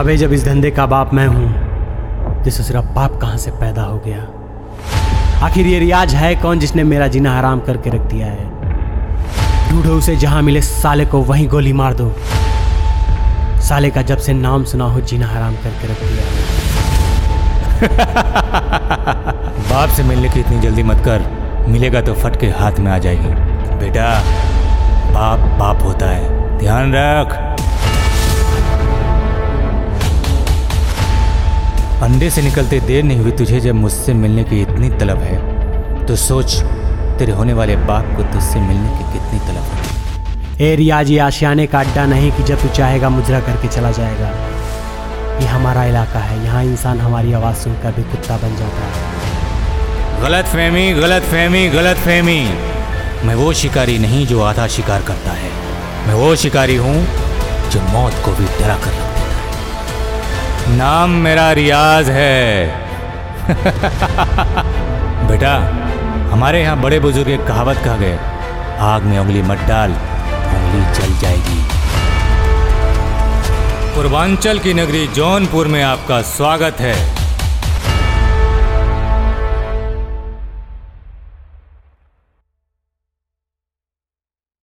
अबे जब इस धंधे का बाप मैं हूँ तो ससुरा बाप कहाँ से पैदा हो गया? आखिर ये रियाज है कौन जिसने मेरा जीना हराम करके रख दिया है? ढूंढो उसे जहाँ मिले साले को वहीं गोली मार दो। साले का जब से नाम सुना हो जीना हराम करके रख दिया है। बाप से मिलने की इतनी जल्दी मत कर। मिलेगा तो फट के हाथ में आ जाएगी। बेटा, बाप बाप होता है। ध्यान रख। अंडे से निकलते देर नहीं हुई तुझे जब मुझसे मिलने की इतनी तलब है। तो सोच तेरे होने वाले बाप को तुझसे मिलने की कितनी तलब है। ए रियाज ये आशियाने का अड्डा नहीं कि जब तू चाहेगा मुजरा करके चला जाएगा। ये हमारा इलाका है यहाँ इंसान हमारी आवाज़ सुनकर भी कुत्ता बन जाता है। गलत फहमी गलत फहमी गलत फहमी। मैं वो शिकारी नहीं जो आधा शिकार करता है। मैं वो शिकारी हूँ जो मौत को भी डरा कर रख देता है। नाम मेरा रियाज है। बेटा, हमारे यहाँ बड़े बुज़ुर्ग एक कहावत कहा गए आग में उंगली मत डाल, उंगली जल जाएगी। पूर्वांचल की नगरी जौनपुर में आपका स्वागत है।